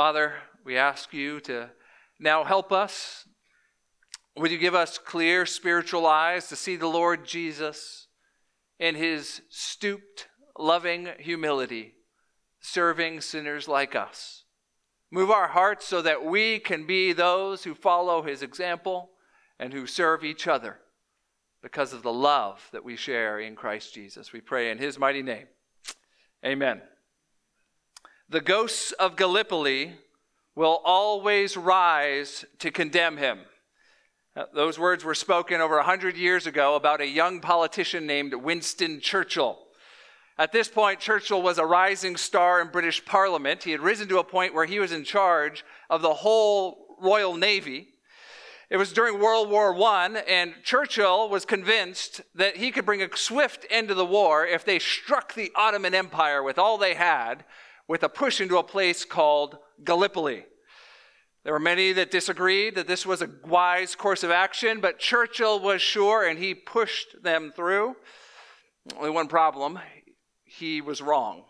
Father, we ask you to now help us. Would you give us clear spiritual eyes to see the Lord Jesus in his stooped, loving humility, serving sinners like us? Move our hearts so that we can be those who follow his example and who serve each other because of the love that we share in Christ Jesus. We pray in his mighty name. Amen. The ghosts of Gallipoli will always rise to condemn him. Those words were spoken over 100 years ago about a young politician named Winston Churchill. At this point, Churchill was a rising star in British Parliament. He had risen to a point where he was in charge of the whole Royal Navy. It was during World War I, and Churchill was convinced that he could bring a swift end to the war if they struck the Ottoman Empire with all they had, with a push into a place called Gallipoli. There were many that disagreed that this was a wise course of action, but Churchill was sure and he pushed them through. Only one problem he was wrong.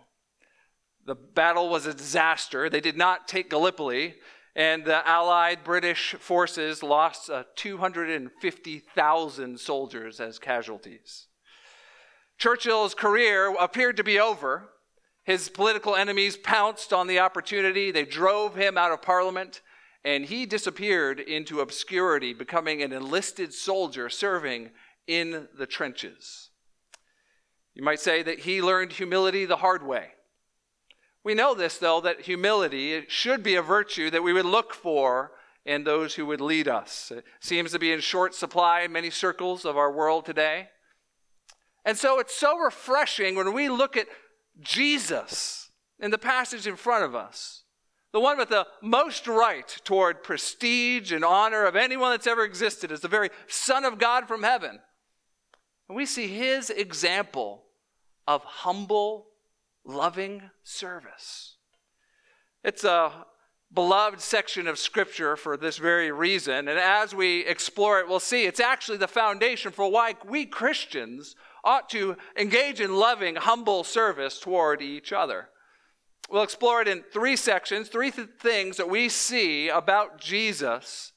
The battle was a disaster. They did not take Gallipoli, and the Allied British forces lost uh, 250,000 soldiers as casualties. Churchill's career appeared to be over. His political enemies pounced on the opportunity. They drove him out of Parliament, and he disappeared into obscurity, becoming an enlisted soldier serving in the trenches. You might say that he learned humility the hard way. We know this, though, that humility should be a virtue that we would look for in those who would lead us. It seems to be in short supply in many circles of our world today. And so it's so refreshing when we look at Jesus in the passage in front of us, the one with the most right toward prestige and honor of anyone that's ever existed, as the very Son of God from heaven. And we see his example of humble loving service. It's a beloved section of Scripture for this very reason. And as we explore it, we'll see it's actually the foundation for why we Christians ought to engage in loving, humble service toward each other. We'll explore it in three sections, three th- things that we see about Jesus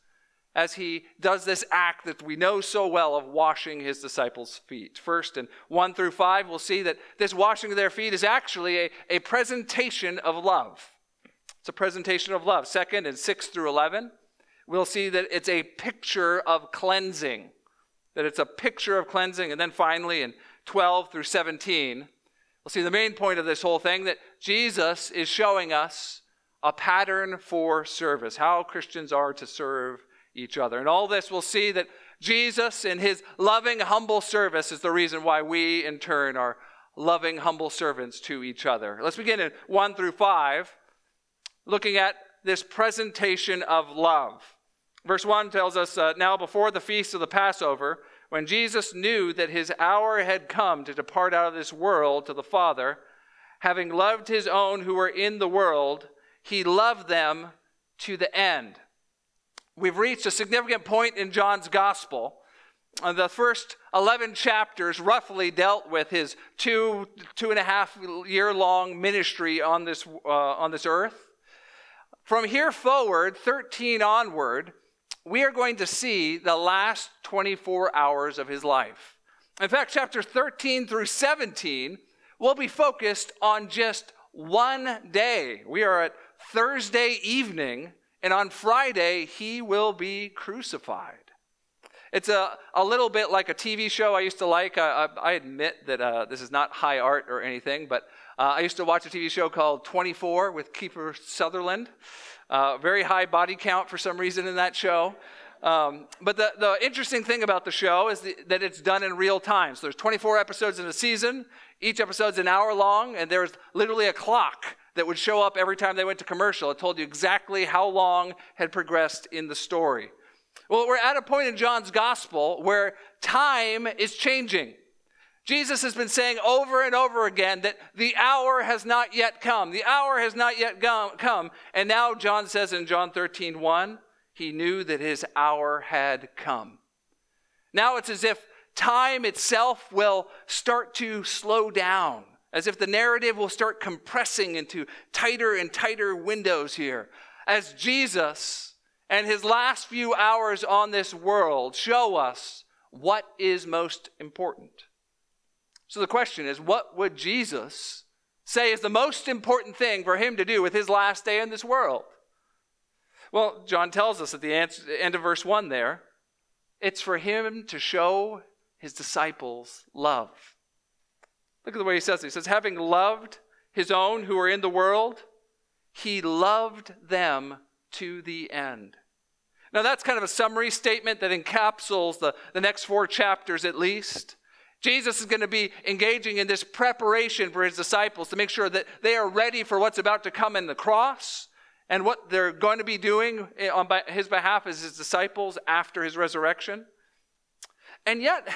as he does this act that we know so well of washing his disciples' feet. First, in 1 through 5, we'll see that this washing of their feet is actually a, a presentation of love. It's a presentation of love. Second, in 6 through 11, we'll see that it's a picture of cleansing. That it's a picture of cleansing. And then finally, in 12 through 17, we'll see the main point of this whole thing that Jesus is showing us a pattern for service, how Christians are to serve each other. And all this, we'll see that Jesus, in his loving, humble service, is the reason why we, in turn, are loving, humble servants to each other. Let's begin in 1 through 5, looking at this presentation of love. Verse 1 tells us uh, Now, before the feast of the Passover, when Jesus knew that his hour had come to depart out of this world to the Father, having loved his own who were in the world, he loved them to the end. We've reached a significant point in John's gospel. Uh, the first 11 chapters roughly dealt with his two, two and a half year long ministry on this, uh, on this earth. From here forward, 13 onward, we are going to see the last 24 hours of his life. In fact, chapter 13 through 17 will be focused on just one day. We are at Thursday evening and on Friday, he will be crucified. It's a, a little bit like a TV show I used to like. I, I, I admit that uh, this is not high art or anything, but uh, I used to watch a TV show called 24 with Kiefer Sutherland. Uh, very high body count for some reason in that show. Um, but the, the interesting thing about the show is the, that it's done in real time. So there's 24 episodes in a season. Each episode's an hour long, and there's literally a clock that would show up every time they went to commercial. It told you exactly how long had progressed in the story. Well, we're at a point in John's gospel where time is changing. Jesus has been saying over and over again that the hour has not yet come. The hour has not yet come. And now John says in John 13, 1, he knew that his hour had come. Now it's as if time itself will start to slow down as if the narrative will start compressing into tighter and tighter windows here, as Jesus and his last few hours on this world show us what is most important. So the question is what would Jesus say is the most important thing for him to do with his last day in this world? Well, John tells us at the end of verse 1 there it's for him to show his disciples love. Look at the way he says it. He says, having loved his own who are in the world, he loved them to the end. Now, that's kind of a summary statement that encapsulates the, the next four chapters at least. Jesus is going to be engaging in this preparation for his disciples to make sure that they are ready for what's about to come in the cross and what they're going to be doing eh, on his behalf as his disciples after his resurrection. And yet,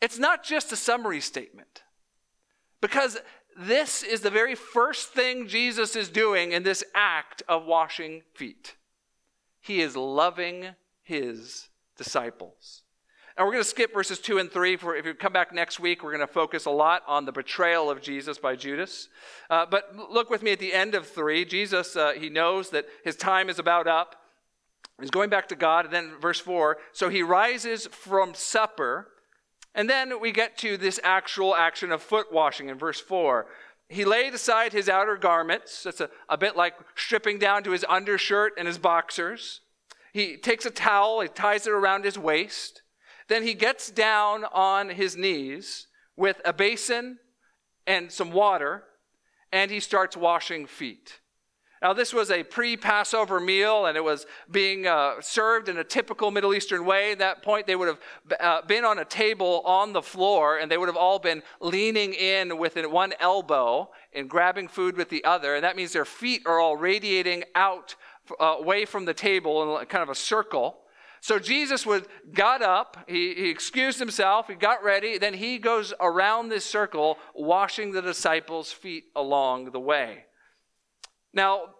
it's not just a summary statement. Because this is the very first thing Jesus is doing in this act of washing feet. He is loving his disciples. And we're going to skip verses 2 and 3. For if you come back next week, we're going to focus a lot on the betrayal of Jesus by Judas. Uh, but look with me at the end of 3. Jesus, uh, he knows that his time is about up. He's going back to God. And then verse 4 so he rises from supper and then we get to this actual action of foot washing in verse 4. He laid aside his outer garments. That's a, a bit like stripping down to his undershirt and his boxers. He takes a towel, he ties it around his waist. Then he gets down on his knees with a basin and some water, and he starts washing feet. Now, this was a pre Passover meal, and it was being uh, served in a typical Middle Eastern way. At that point, they would have uh, been on a table on the floor, and they would have all been leaning in with one elbow and grabbing food with the other. And that means their feet are all radiating out uh, away from the table in kind of a circle. So Jesus would got up, he, he excused himself, he got ready, then he goes around this circle, washing the disciples' feet along the way. Now,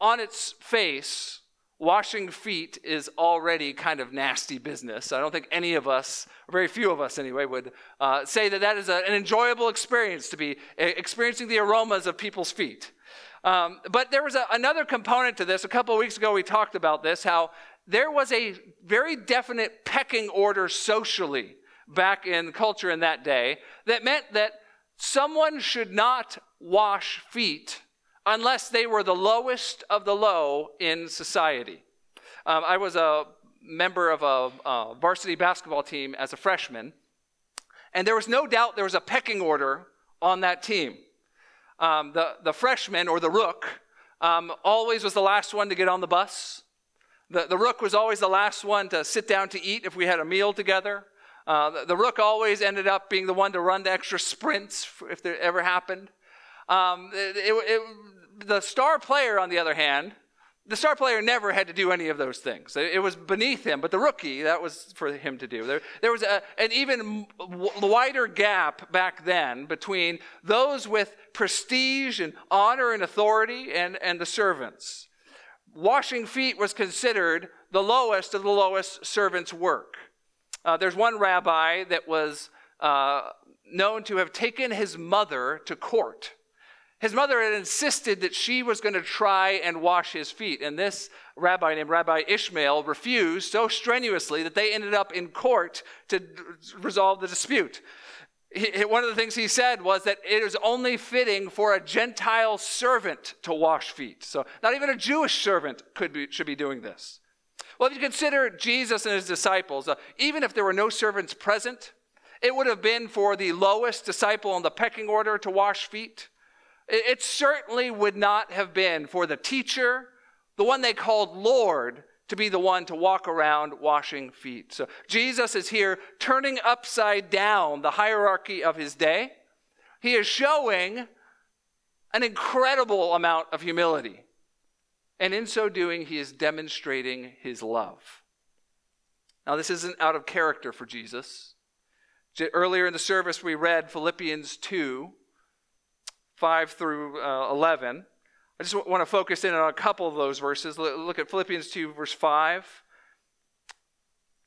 on its face, washing feet is already kind of nasty business. I don't think any of us, very few of us anyway, would uh, say that that is a, an enjoyable experience to be experiencing the aromas of people's feet. Um, but there was a, another component to this. A couple of weeks ago, we talked about this how there was a very definite pecking order socially back in culture in that day that meant that someone should not wash feet unless they were the lowest of the low in society. Um, I was a member of a, a varsity basketball team as a freshman, and there was no doubt there was a pecking order on that team. Um, the, the freshman or the rook um, always was the last one to get on the bus. The, the rook was always the last one to sit down to eat if we had a meal together. Uh, the, the, rook always ended up being the one to run the extra sprints if there ever happened. Um, it, it, it, the star player, on the other hand, the star player never had to do any of those things. It was beneath him, but the rookie, that was for him to do. There, there was a, an even wider gap back then between those with prestige and honor and authority and, and the servants. Washing feet was considered the lowest of the lowest servants' work. Uh, there's one rabbi that was uh, known to have taken his mother to court his mother had insisted that she was going to try and wash his feet. And this rabbi named Rabbi Ishmael refused so strenuously that they ended up in court to resolve the dispute. He, one of the things he said was that it is only fitting for a Gentile servant to wash feet. So not even a Jewish servant could be, should be doing this. Well, if you consider Jesus and his disciples, uh, even if there were no servants present, it would have been for the lowest disciple in the pecking order to wash feet. It certainly would not have been for the teacher, the one they called Lord, to be the one to walk around washing feet. So Jesus is here turning upside down the hierarchy of his day. He is showing an incredible amount of humility. And in so doing, he is demonstrating his love. Now, this isn't out of character for Jesus. Earlier in the service, we read Philippians 2, 5 through uh, 11. I just want to focus in on a couple of those verses. Look at Philippians 2, verse 5.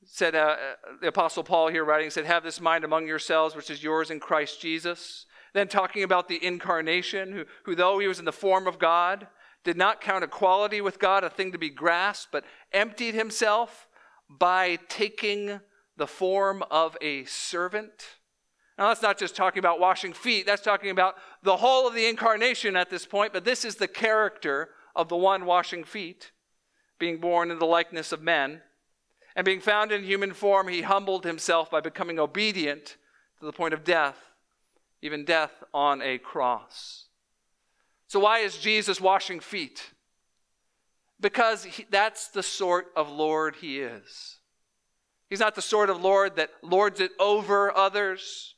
said uh, uh, the apostle paul here writing said have this mind among yourselves which is yours in christ jesus Then talking about the incarnation, who, who though he was in the form of God, did not count equality with God a thing to be grasped, but emptied himself by taking the form of a servant. Now, that's not just talking about washing feet, that's talking about the whole of the incarnation at this point, but this is the character of the one washing feet, being born in the likeness of men. And being found in human form, he humbled himself by becoming obedient to the point of death, even death on a cross. So, why is Jesus washing feet? Because he, that's the sort of Lord he is. He's not the sort of Lord that lords it over others,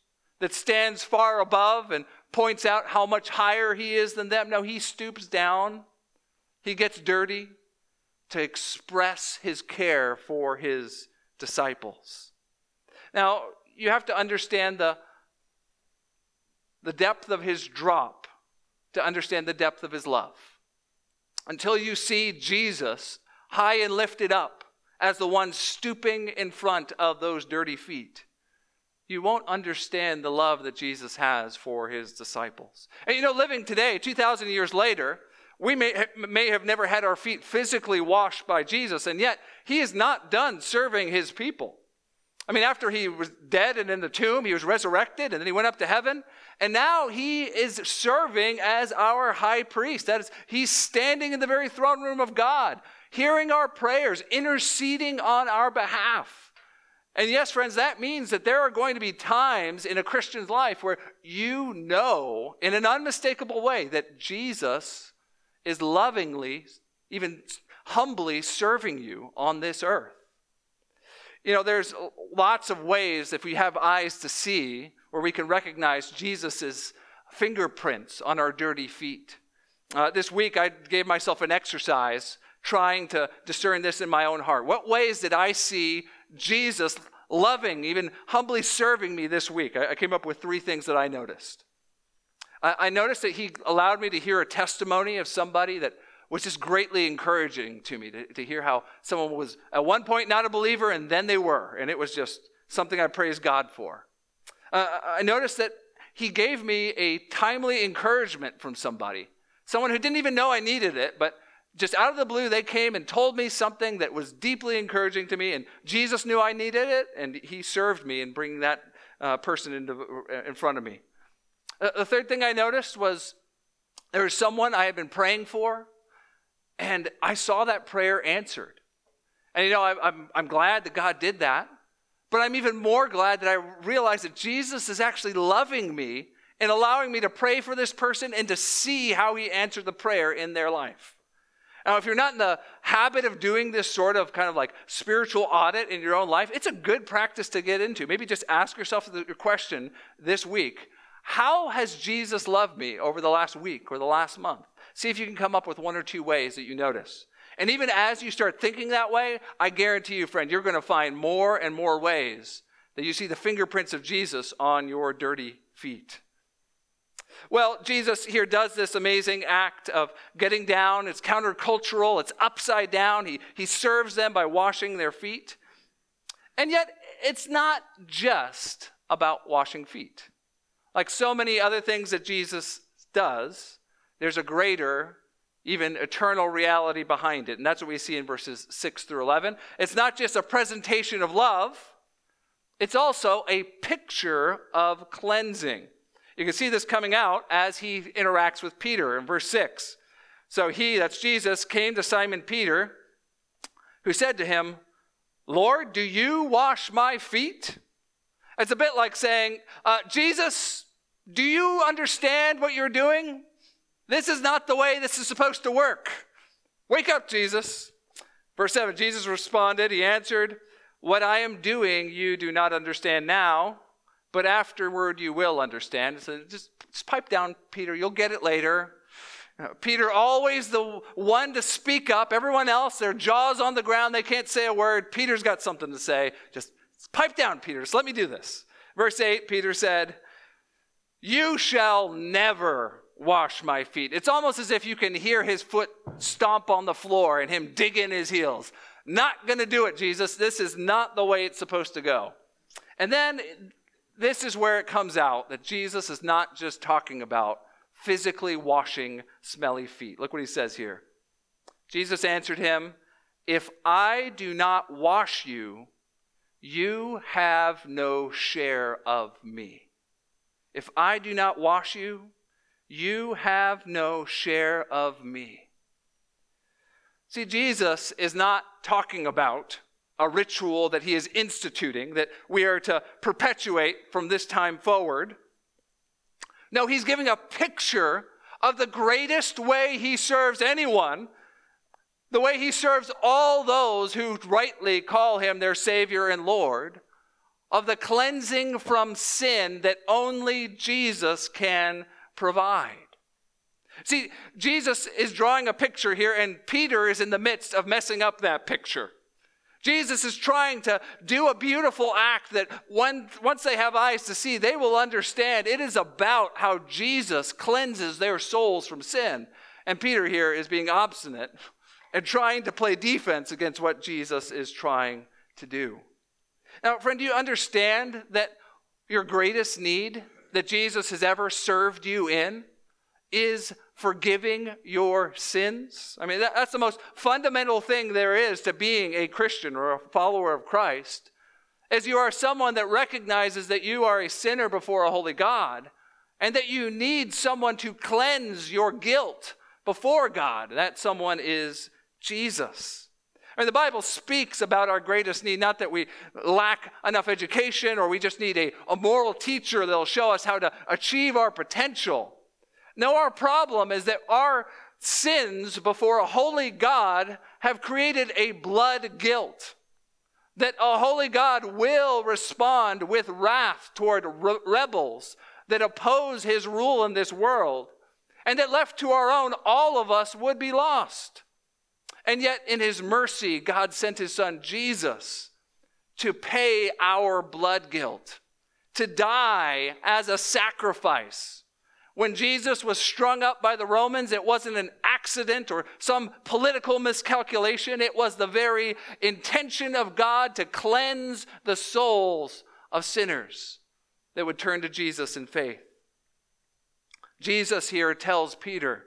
that stands far above and points out how much higher he is than them. No, he stoops down, he gets dirty to express his care for his disciples. Now, you have to understand the, the depth of his drop to understand the depth of his love. Until you see Jesus high and lifted up as the one stooping in front of those dirty feet, you won't understand the love that Jesus has for his disciples. And you know, living today, 2,000 years later, we may, may have never had our feet physically washed by Jesus, and yet he is not done serving his people. I mean, after he was dead and in the tomb, he was resurrected and then he went up to heaven. And now he is serving as our high priest. That is, he's standing in the very throne room of God, hearing our prayers, interceding on our behalf. And yes, friends, that means that there are going to be times in a Christian's life where you know in an unmistakable way that Jesus is lovingly, even humbly serving you on this earth. You know, there's lots of ways, if we have eyes to see, where we can recognize Jesus' fingerprints on our dirty feet. Uh, this week, I gave myself an exercise trying to discern this in my own heart. What ways did I see Jesus loving, even humbly serving me this week? I, I came up with three things that I noticed. I, I noticed that he allowed me to hear a testimony of somebody that was just greatly encouraging to me to, to hear how someone was at one point not a believer and then they were. And it was just something I praise God for. Uh, I noticed that he gave me a timely encouragement from somebody, someone who didn't even know I needed it, but just out of the blue, they came and told me something that was deeply encouraging to me, and Jesus knew I needed it, and he served me in bringing that uh, person into, in front of me. Uh, the third thing I noticed was there was someone I had been praying for and I saw that prayer answered. And you know, I, I'm, I'm glad that God did that. But I'm even more glad that I realized that Jesus is actually loving me and allowing me to pray for this person and to see how he answered the prayer in their life. Now, if you're not in the habit of doing this sort of kind of like spiritual audit in your own life, it's a good practice to get into. Maybe just ask yourself the question this week How has Jesus loved me over the last week or the last month? See if you can come up with one or two ways that you notice. And even as you start thinking that way, I guarantee you, friend, you're going to find more and more ways that you see the fingerprints of Jesus on your dirty feet. Well, Jesus here does this amazing act of getting down. It's countercultural, it's upside down. He, he serves them by washing their feet. And yet, it's not just about washing feet. Like so many other things that Jesus does, there's a greater, even eternal reality behind it. And that's what we see in verses 6 through 11. It's not just a presentation of love, it's also a picture of cleansing. You can see this coming out as he interacts with Peter in verse 6. So he, that's Jesus, came to Simon Peter, who said to him, Lord, do you wash my feet? It's a bit like saying, uh, Jesus, do you understand what you're doing? This is not the way this is supposed to work. Wake up, Jesus. Verse 7 Jesus responded, He answered, What I am doing you do not understand now, but afterward you will understand. So just, just pipe down, Peter. You'll get it later. Uh, Peter, always the one to speak up. Everyone else, their jaws on the ground, they can't say a word. Peter's got something to say. Just pipe down, Peter. Just let me do this. Verse 8, Peter said, You shall never wash my feet. It's almost as if you can hear his foot stomp on the floor and him dig in his heels. Not going to do it, Jesus. This is not the way it's supposed to go. And then this is where it comes out that Jesus is not just talking about physically washing smelly feet. Look what he says here. Jesus answered him, If I do not wash you, you have no share of me. If I do not wash you, you have no share of me. See, Jesus is not talking about a ritual that he is instituting that we are to perpetuate from this time forward. No, he's giving a picture of the greatest way he serves anyone, the way he serves all those who rightly call him their Savior and Lord, of the cleansing from sin that only Jesus can provide. See, Jesus is drawing a picture here, and Peter is in the midst of messing up that picture. Jesus is trying to do a beautiful act that when, once they have eyes to see, they will understand it is about how Jesus cleanses their souls from sin. And Peter here is being obstinate and trying to play defense against what Jesus is trying to do. Now, friend, do you understand that your greatest need that Jesus has ever served you in is forgiving your sins? I mean, that, that's the most fundamental thing there is to being a Christian or a follower of Christ. As you are someone that recognizes that you are a sinner before a holy God and that you need someone to cleanse your guilt before God. That someone is Jesus. I mean, the Bible speaks about our greatest need, not that we lack enough education or we just need a, a moral teacher that'll show us how to achieve our potential. No, our problem is that our sins before a holy God have created a blood guilt. That a holy God will respond with wrath toward re- rebels that oppose his rule in this world. And that left to our own, all of us would be lost. And yet, in his mercy, God sent his son Jesus to pay our blood guilt, to die as a sacrifice. When Jesus was strung up by the Romans, it wasn't an accident or some political miscalculation. It was the very intention of God to cleanse the souls of sinners that would turn to Jesus in faith. Jesus here tells Peter,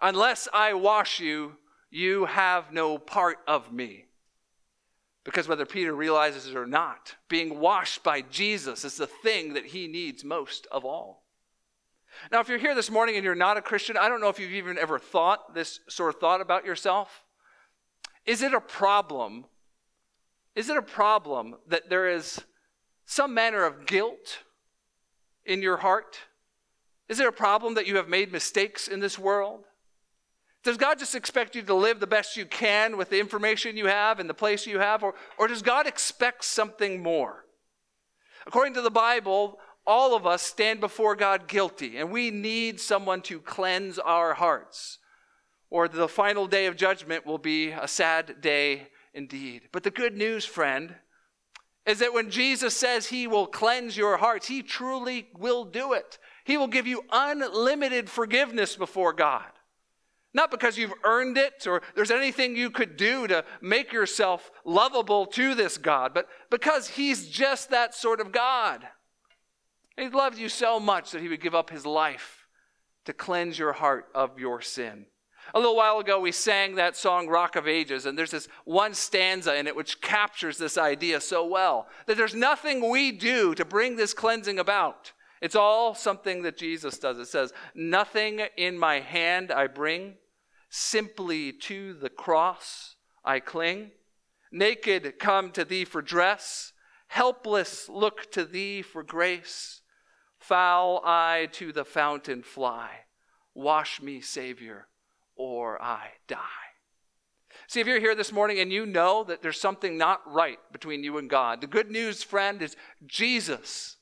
Unless I wash you, you have no part of me. Because whether Peter realizes it or not, being washed by Jesus is the thing that he needs most of all. Now, if you're here this morning and you're not a Christian, I don't know if you've even ever thought this sort of thought about yourself. Is it a problem? Is it a problem that there is some manner of guilt in your heart? Is it a problem that you have made mistakes in this world? Does God just expect you to live the best you can with the information you have and the place you have? Or, or does God expect something more? According to the Bible, all of us stand before God guilty, and we need someone to cleanse our hearts. Or the final day of judgment will be a sad day indeed. But the good news, friend, is that when Jesus says he will cleanse your hearts, he truly will do it. He will give you unlimited forgiveness before God. Not because you've earned it or there's anything you could do to make yourself lovable to this God, but because He's just that sort of God. He loved you so much that He would give up His life to cleanse your heart of your sin. A little while ago, we sang that song, Rock of Ages, and there's this one stanza in it which captures this idea so well that there's nothing we do to bring this cleansing about. It's all something that Jesus does. It says, Nothing in my hand I bring Simply to the cross I cling. Naked come to thee for dress, helpless look to thee for grace. Foul I to the fountain fly. Wash me, Savior, or I die. See, if you're here this morning and you know that there's something not right between you and God, the good news, friend, is Jesus.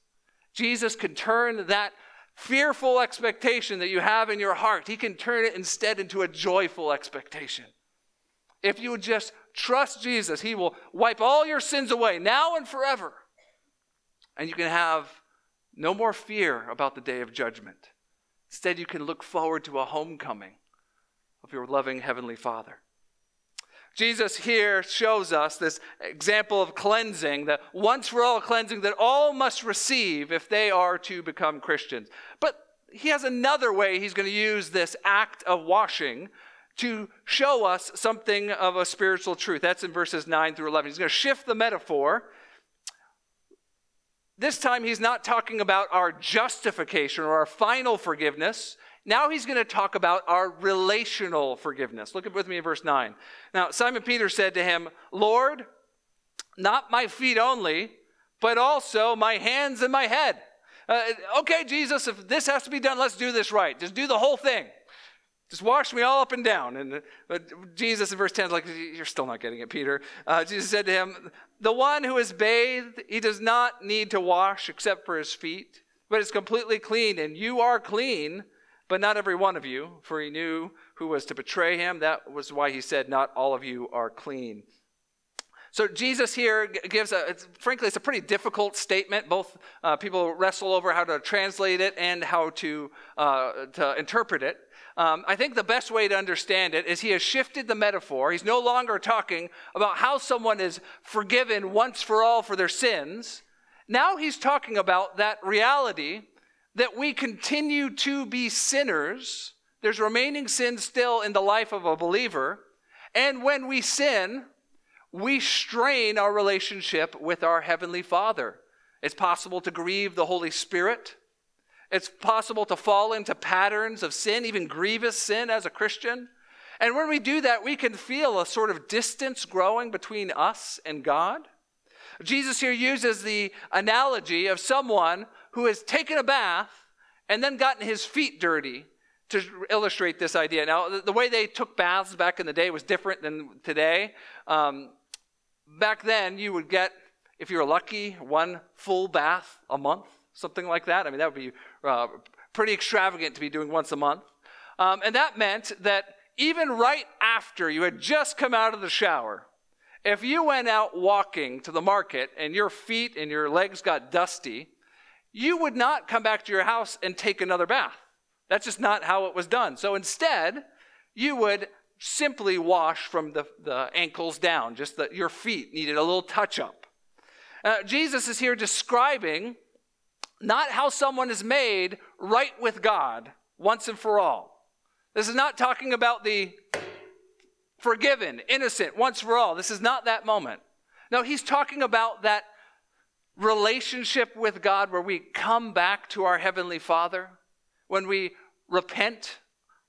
Jesus can turn that fearful expectation that you have in your heart, He can turn it instead into a joyful expectation. If you would just trust Jesus, He will wipe all your sins away now and forever. And you can have no more fear about the day of judgment. Instead, you can look forward to a homecoming of your loving Heavenly Father. Jesus here shows us this example of cleansing, the once for all cleansing that all must receive if they are to become Christians. But he has another way he's going to use this act of washing to show us something of a spiritual truth. That's in verses 9 through 11. He's going to shift the metaphor. This time, he's not talking about our justification or our final forgiveness. Now he's going to talk about our relational forgiveness. Look with me in verse 9. Now, Simon Peter said to him, Lord, not my feet only, but also my hands and my head. Uh, okay, Jesus, if this has to be done, let's do this right. Just do the whole thing. Just wash me all up and down. And but Jesus in verse 10 is like, You're still not getting it, Peter. Uh, Jesus said to him, The one who is bathed, he does not need to wash except for his feet, but is completely clean. And you are clean, but not every one of you, for he knew who was to betray him. That was why he said, Not all of you are clean. So Jesus here gives a, it's, frankly, it's a pretty difficult statement. Both uh, people wrestle over how to translate it and how to, uh, to interpret it. Um, I think the best way to understand it is he has shifted the metaphor. He's no longer talking about how someone is forgiven once for all for their sins. Now he's talking about that reality that we continue to be sinners. There's remaining sin still in the life of a believer. And when we sin, we strain our relationship with our Heavenly Father. It's possible to grieve the Holy Spirit. It's possible to fall into patterns of sin, even grievous sin as a Christian. And when we do that, we can feel a sort of distance growing between us and God. Jesus here uses the analogy of someone who has taken a bath and then gotten his feet dirty to illustrate this idea. Now, the way they took baths back in the day was different than today. Um, back then, you would get, if you were lucky, one full bath a month, something like that. I mean, that would be uh, pretty extravagant to be doing once a month. Um, and that meant that even right after you had just come out of the shower, if you went out walking to the market and your feet and your legs got dusty, you would not come back to your house and take another bath. That's just not how it was done. So instead, you would simply wash from the, the ankles down, just that your feet needed a little touch up. Uh, Jesus is here describing not how someone is made right with God once and for all. This is not talking about the forgiven, innocent, once for all. This is not that moment. No, he's talking about that relationship with God where we come back to our Heavenly Father, when we repent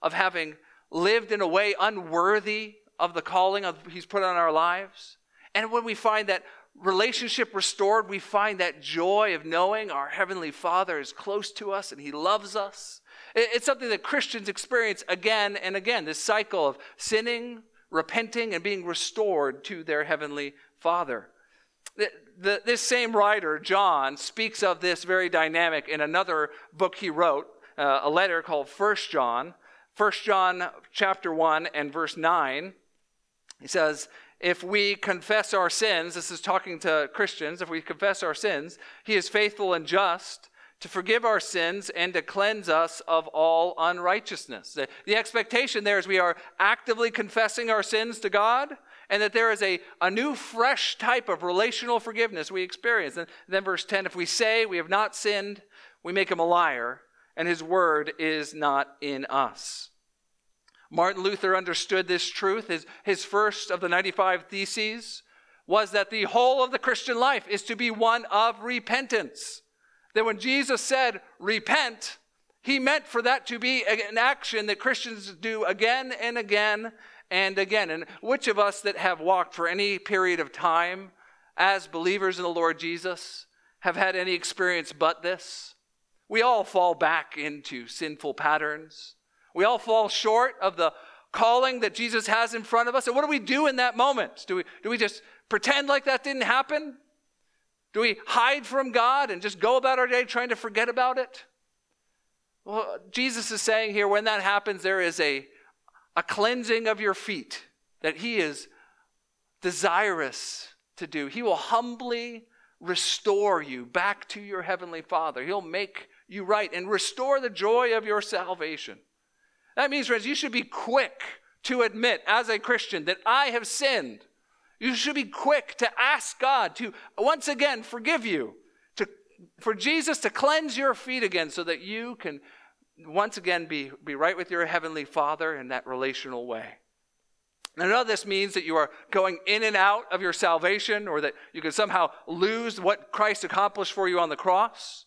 of having lived in a way unworthy of the calling of, He's put on our lives. And when we find that relationship restored, we find that joy of knowing our Heavenly Father is close to us and He loves us. It's something that Christians experience again and again this cycle of sinning, repenting, and being restored to their Heavenly Father. The, the, this same writer, John, speaks of this very dynamic in another book he wrote, uh, a letter called First John. First John chapter 1 and verse 9. He says, if we confess our sins, this is talking to Christians, if we confess our sins, he is faithful and just to forgive our sins and to cleanse us of all unrighteousness. The, the, expectation there is we are actively confessing our sins to God and that there is a, a new, fresh type of relational forgiveness we experience. And then, verse 10 if we say we have not sinned, we make him a liar, and his word is not in us. Martin Luther understood this truth. His, his first of the 95 Theses was that the whole of the Christian life is to be one of repentance. That when Jesus said, repent, he meant for that to be an action that Christians do again and again and again. And which of us that have walked for any period of time as believers in the Lord Jesus have had any experience but this? We all fall back into sinful patterns. We all fall short of the calling that Jesus has in front of us. And what do we do in that moment? Do we, do we just pretend like that didn't happen? Do we hide from God and just go about our day trying to forget about it? Well, Jesus is saying here when that happens, there is a, a cleansing of your feet that He is desirous to do. He will humbly restore you back to your Heavenly Father. He'll make you right and restore the joy of your salvation. That means, friends, you should be quick to admit as a Christian that I have sinned, you should be quick to ask God to once again forgive you, to, for Jesus to cleanse your feet again so that you can once again be, be right with your Heavenly Father in that relational way. Now, none of this means that you are going in and out of your salvation or that you can somehow lose what Christ accomplished for you on the cross.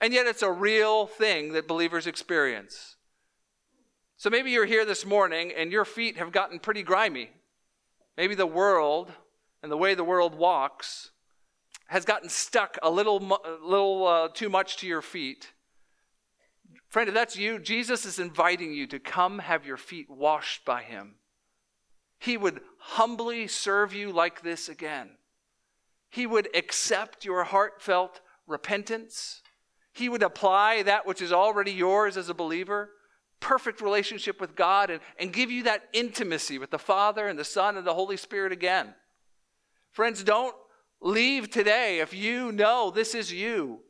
And yet, it's a real thing that believers experience. So maybe you're here this morning and your feet have gotten pretty grimy. Maybe the world and the way the world walks has gotten stuck a little, a little uh, too much to your feet. Friend, if that's you, Jesus is inviting you to come have your feet washed by him. He would humbly serve you like this again. He would accept your heartfelt repentance. He would apply that which is already yours as a believer, perfect relationship with God, and, and give you that intimacy with the Father and the Son and the Holy Spirit again. Friends, don't leave today if you know this is you.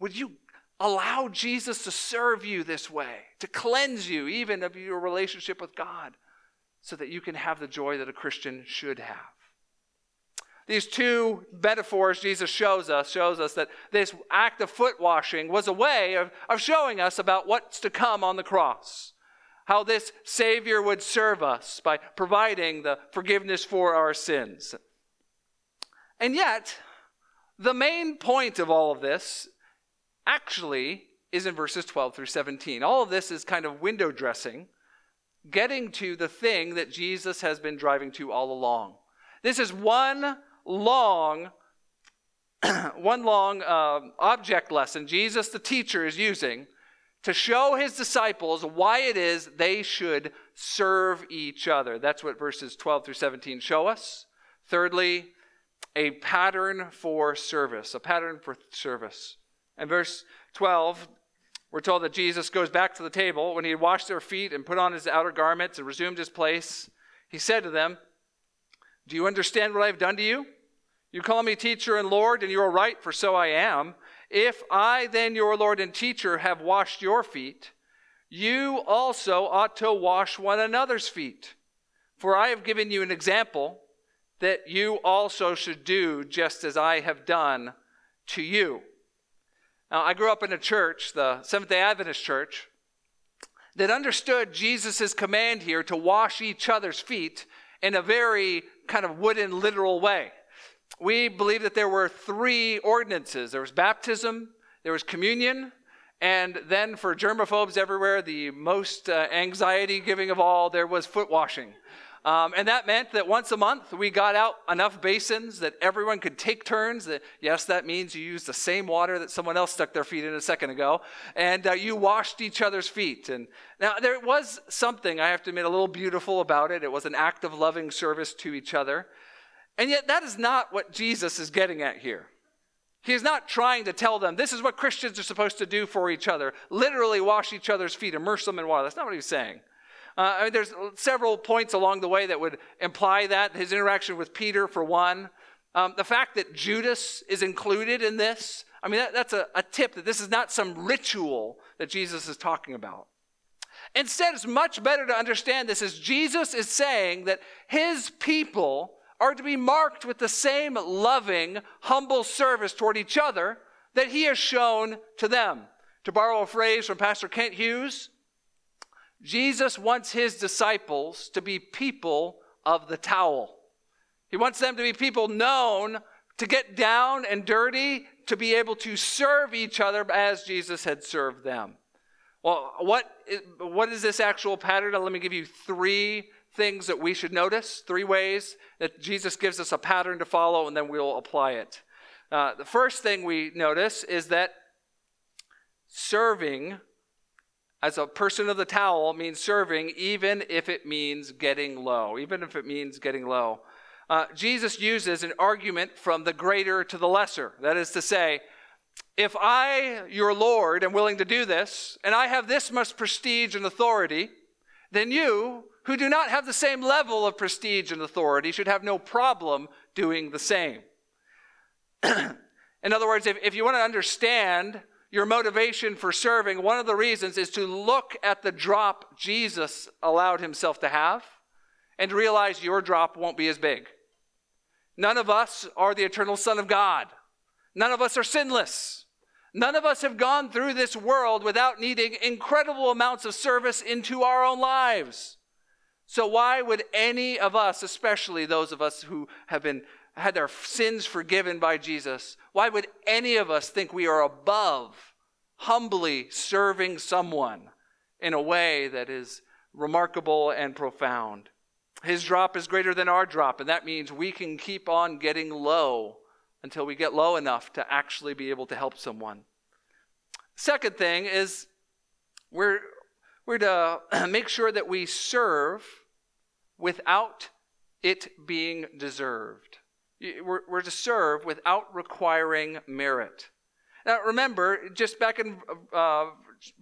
Would you allow Jesus to serve you this way, to cleanse you even of your relationship with God? so that you can have the joy that a Christian should have. These two metaphors Jesus shows us shows us that this act of foot washing was a way of, of showing us about what's to come on the cross. How this Savior would serve us by providing the forgiveness for our sins. And yet, the main point of all of this actually is in verses 12 through 17. All of this is kind of window dressing getting to the thing that Jesus has been driving to all along. This is one long one long uh, object lesson Jesus, the teacher, is using to show his disciples why it is they should serve each other. That's what verses 12 through 17 show us. Thirdly, a pattern for service, a pattern for service. And verse 12 we're told that Jesus goes back to the table. When he had washed their feet and put on his outer garments and resumed his place, he said to them, Do you understand what I have done to you? You call me teacher and Lord, and you are right, for so I am. If I, then, your Lord and teacher, have washed your feet, you also ought to wash one another's feet. For I have given you an example that you also should do just as I have done to you. Now, I grew up in a church, the Seventh day Adventist church, that understood Jesus' command here to wash each other's feet in a very kind of wooden, literal way. We believe that there were three ordinances there was baptism, there was communion, and then for germaphobes everywhere, the most uh, anxiety giving of all, there was foot washing. Um, and that meant that once a month we got out enough basins that everyone could take turns. That yes, that means you used the same water that someone else stuck their feet in a second ago, and uh, you washed each other's feet. And now there was something I have to admit a little beautiful about it. It was an act of loving service to each other, and yet that is not what Jesus is getting at here. He is not trying to tell them this is what Christians are supposed to do for each other. Literally wash each other's feet, immerse them in water. That's not what he's saying. Uh, I mean, there's several points along the way that would imply that. His interaction with Peter, for one. Um, the fact that Judas is included in this, I mean, that, that's a, a tip that this is not some ritual that Jesus is talking about. Instead, it's much better to understand this as Jesus is saying that his people are to be marked with the same loving, humble service toward each other that he has shown to them. To borrow a phrase from Pastor Kent Hughes, Jesus wants his disciples to be people of the towel. He wants them to be people known to get down and dirty, to be able to serve each other as Jesus had served them. Well, what is, what is this actual pattern? Let me give you three things that we should notice, three ways that Jesus gives us a pattern to follow, and then we'll apply it. Uh, the first thing we notice is that serving as a person of the towel means serving, even if it means getting low, even if it means getting low. Uh, Jesus uses an argument from the greater to the lesser. That is to say, if I, your Lord, am willing to do this, and I have this much prestige and authority, then you, who do not have the same level of prestige and authority, should have no problem doing the same. In other words, if, if you want to understand your motivation for serving, one of the reasons is to look at the drop Jesus allowed himself to have and realize your drop won't be as big. None of us are the eternal Son of God. None of us are sinless. None of us have gone through this world without needing incredible amounts of service into our own lives. So, why would any of us, especially those of us who have been had their sins forgiven by Jesus, why would any of us think we are above humbly serving someone in a way that is remarkable and profound? His drop is greater than our drop, and that means we can keep on getting low until we get low enough to actually be able to help someone. Second thing is we're, we're to make sure that we serve without it being deserved. We're, we're to serve without requiring merit. Now, remember, just back in uh,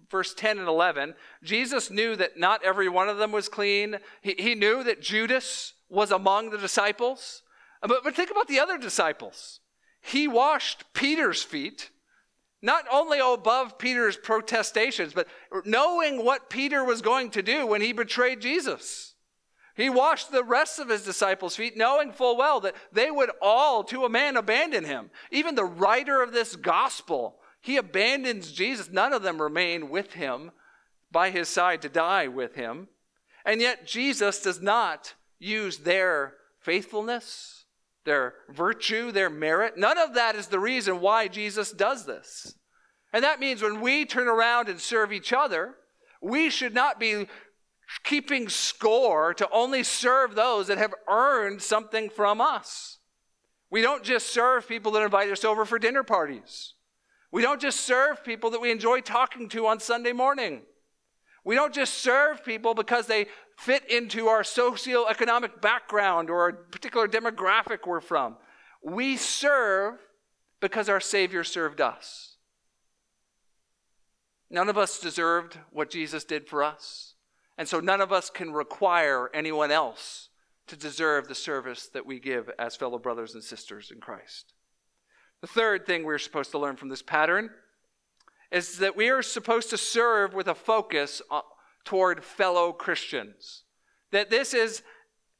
verse 10 and 11, Jesus knew that not every one of them was clean. He, he knew that Judas was among the disciples. But, but think about the other disciples. He washed Peter's feet, not only above Peter's protestations, but knowing what Peter was going to do when he betrayed Jesus. He washed the rest of his disciples' feet, knowing full well that they would all, to a man, abandon him. Even the writer of this gospel, he abandons Jesus. None of them remain with him by his side to die with him. And yet, Jesus does not use their faithfulness, their virtue, their merit. None of that is the reason why Jesus does this. And that means when we turn around and serve each other, we should not be keeping score to only serve those that have earned something from us. We don't just serve people that invite us over for dinner parties. We don't just serve people that we enjoy talking to on Sunday morning. We don't just serve people because they fit into our socioeconomic background or a particular demographic we're from. We serve because our Savior served us. None of us deserved what Jesus did for us. And so none of us can require anyone else to deserve the service that we give as fellow brothers and sisters in Christ. The third thing we're supposed to learn from this pattern is that we are supposed to serve with a focus toward fellow Christians. That this is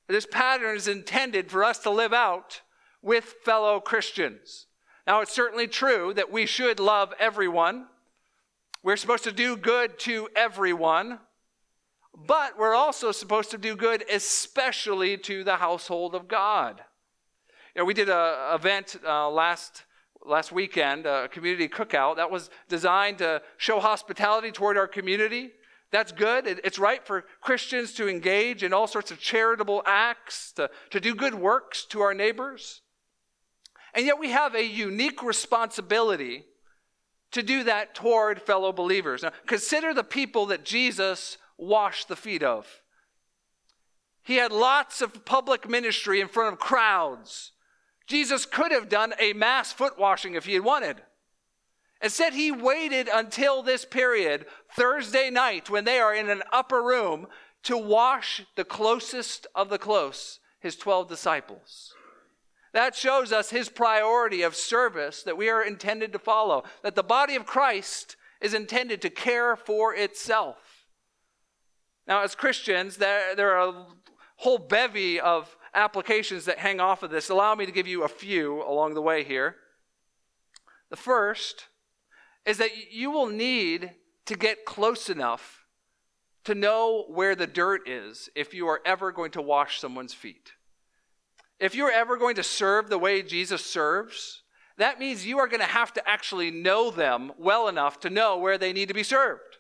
this pattern is intended for us to live out with fellow Christians. Now, it's certainly true that we should love everyone. We're supposed to do good to everyone. But we're also supposed to do good, especially to the household of God. You know, we did an event uh, last last weekend, a community cookout that was designed to show hospitality toward our community. That's good. It's right for Christians to engage in all sorts of charitable acts, to, to do good works to our neighbors. And yet we have a unique responsibility to do that toward fellow believers. Now, consider the people that Jesus washed the feet of. He had lots of public ministry in front of crowds. Jesus could have done a mass foot washing if he had wanted. Instead, he waited until this period, Thursday night, when they are in an upper room, to wash the closest of the close, his 12 disciples. That shows us his priority of service that we are intended to follow, that the body of Christ is intended to care for itself. Now, as Christians, there, there are a whole bevy of applications that hang off of this. Allow me to give you a few along the way here. The first is that you will need to get close enough to know where the dirt is if you are ever going to wash someone's feet. If you're ever going to serve the way Jesus serves, that means you are going to have to actually know them well enough to know where they need to be served.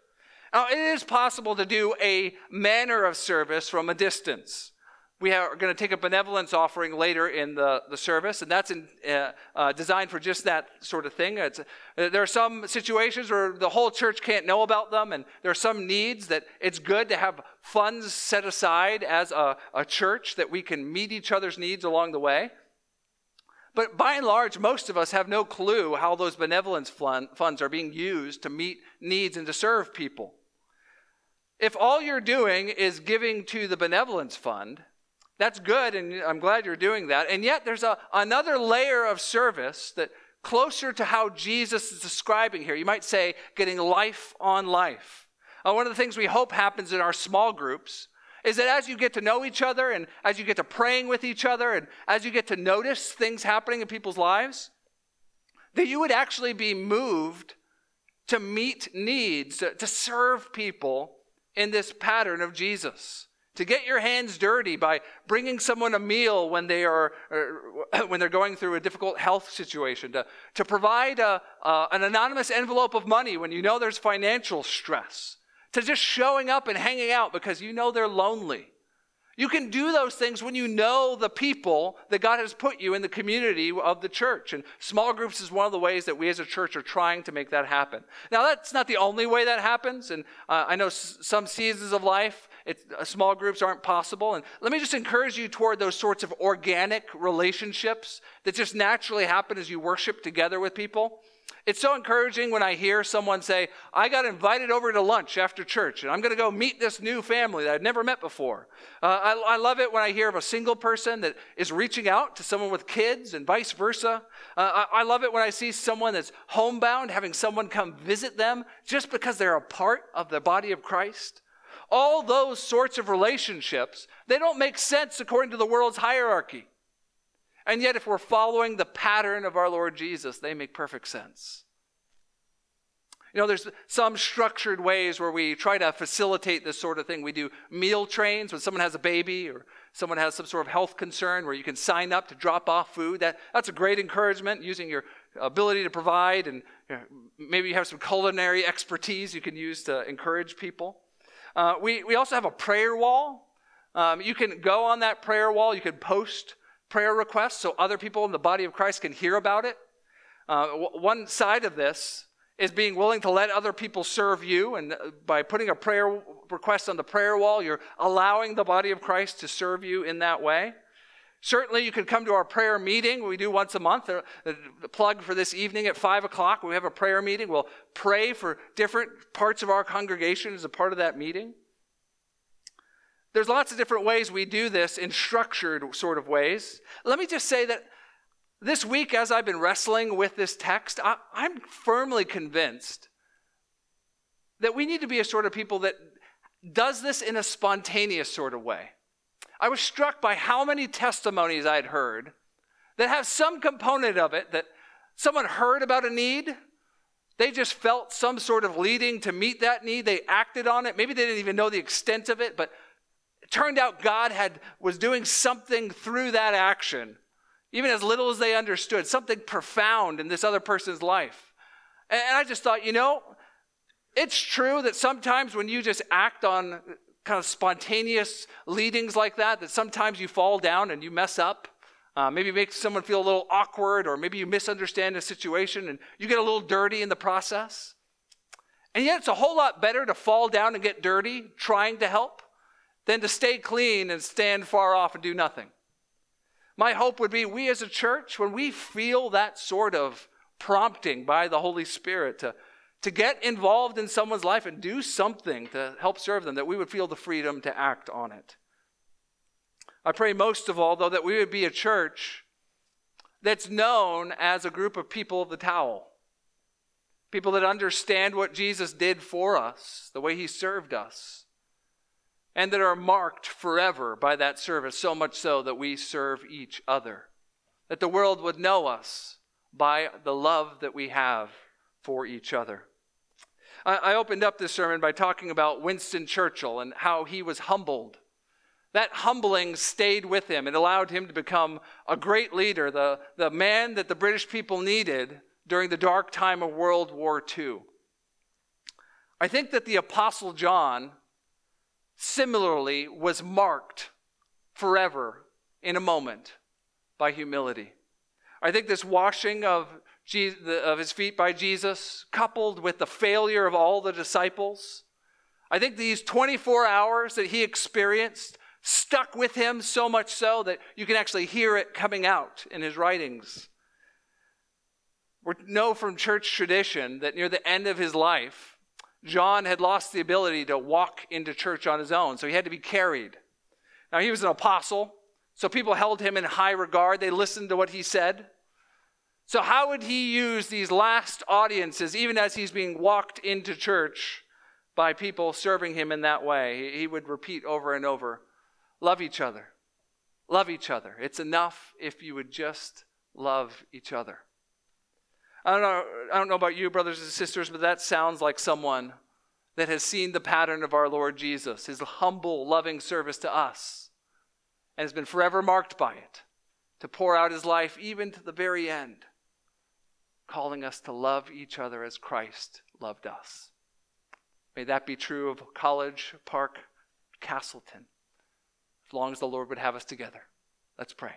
Now, it is possible to do a manner of service from a distance. We are going to take a benevolence offering later in the, the service, and that's in, uh, uh, designed for just that sort of thing. It's, uh, there are some situations where the whole church can't know about them, and there are some needs that it's good to have funds set aside as a, a church that we can meet each other's needs along the way. But by and large, most of us have no clue how those benevolence funds are being used to meet needs and to serve people. If all you're doing is giving to the benevolence fund, that's good, and I'm glad you're doing that. And yet, there's a, another layer of service that closer to how Jesus is describing here. You might say, getting life on life. Uh, one of the things we hope happens in our small groups is that as you get to know each other and as you get to praying with each other and as you get to notice things happening in people's lives, that you would actually be moved to meet needs, to, to serve people in this pattern of Jesus to get your hands dirty by bringing someone a meal when they are when they're going through a difficult health situation to, to provide a, an anonymous envelope of money when you know there's financial stress to just showing up and hanging out because you know they're lonely you can do those things when you know the people that God has put you in the community of the church. And small groups is one of the ways that we as a church are trying to make that happen. Now, that's not the only way that happens. And uh, I know s- some seasons of life, uh, small groups aren't possible. And let me just encourage you toward those sorts of organic relationships that just naturally happen as you worship together with people. It's so encouraging when I hear someone say, I got invited over to lunch after church and I'm going to go meet this new family that I'd never met before. Uh, I, I, love it when I hear of a single person that is reaching out to someone with kids and vice versa. Uh, I, I love it when I see someone that's homebound having someone come visit them just because they're a part of the body of Christ. All those sorts of relationships, they don't make sense according to the world's hierarchy. And yet, if we're following the pattern of our Lord Jesus, they make perfect sense. You know, there's some structured ways where we try to facilitate this sort of thing. We do meal trains when someone has a baby or someone has some sort of health concern where you can sign up to drop off food. That, that's a great encouragement using your ability to provide, and you know, maybe you have some culinary expertise you can use to encourage people. Uh, we, we also have a prayer wall. Um, you can go on that prayer wall, you can post prayer requests so other people in the body of Christ can hear about it. Uh, one side of this is being willing to let other people serve you. And uh, by putting a prayer request on the prayer wall, you're allowing the body of Christ to serve you in that way. Certainly, you can come to our prayer meeting we do once a month. Uh, the plug for this evening at 5 o'clock, we have a prayer meeting. We'll pray for different parts of our congregation as a part of that meeting. There's lots of different ways we do this in structured sort of ways. Let me just say that this week, as I've been wrestling with this text, I, am firmly convinced that we need to be a sort of people that does this in a spontaneous sort of way. I was struck by how many testimonies I'd heard that have some component of it that someone heard about a need, they just felt some sort of leading to meet that need, they acted on it. Maybe they didn't even know the extent of it, but it turned out God had, was doing something through that action, even as little as they understood, something profound in this other person's life. And I just thought, you know, it's true that sometimes when you just act on kind of spontaneous leadings like that, that sometimes you fall down and you mess up. Uh, maybe make someone feel a little awkward, or maybe you misunderstand a situation and you get a little dirty in the process. And yet, it's a whole lot better to fall down and get dirty trying to help than to stay clean and stand far off and do nothing. My hope would be we as a church, when we feel that sort of prompting by the Holy Spirit to, to get involved in someone's life and do something to help serve them, that we would feel the freedom to act on it. I pray most of all, though, that we would be a church that's known as a group of people of the towel. People that understand what Jesus did for us, the way he served us and that are marked forever by that service, so much so that we serve each other. That the world would know us by the love that we have for each other. I opened up this sermon by talking about Winston Churchill and how he was humbled. That humbling stayed with him. It allowed him to become a great leader, the, the man that the British people needed during the dark time of World War II. I think that the Apostle John similarly was marked forever in a moment by humility. I think this washing of, of his feet by Jesus, coupled with the failure of all the disciples, I think these 24 hours that he experienced stuck with him so much so that you can actually hear it coming out in his writings. We know from church tradition that near the end of his life, John had lost the ability to walk into church on his own, so he had to be carried. Now, he was an apostle, so people held him in high regard. They listened to what he said. So, how would he use these last audiences, even as he's being walked into church by people serving him in that way? He would repeat over and over love each other. Love each other. It's enough if you would just love each other. I don't know, I don't know about you, brothers and sisters, but that sounds like someone that has seen the pattern of our Lord Jesus, his humble, loving service to us, and has been forever marked by it, to pour out his life even to the very end, calling us to love each other as Christ loved us. May that be true of College Park, Castleton, as long as the Lord would have us together. Let's pray.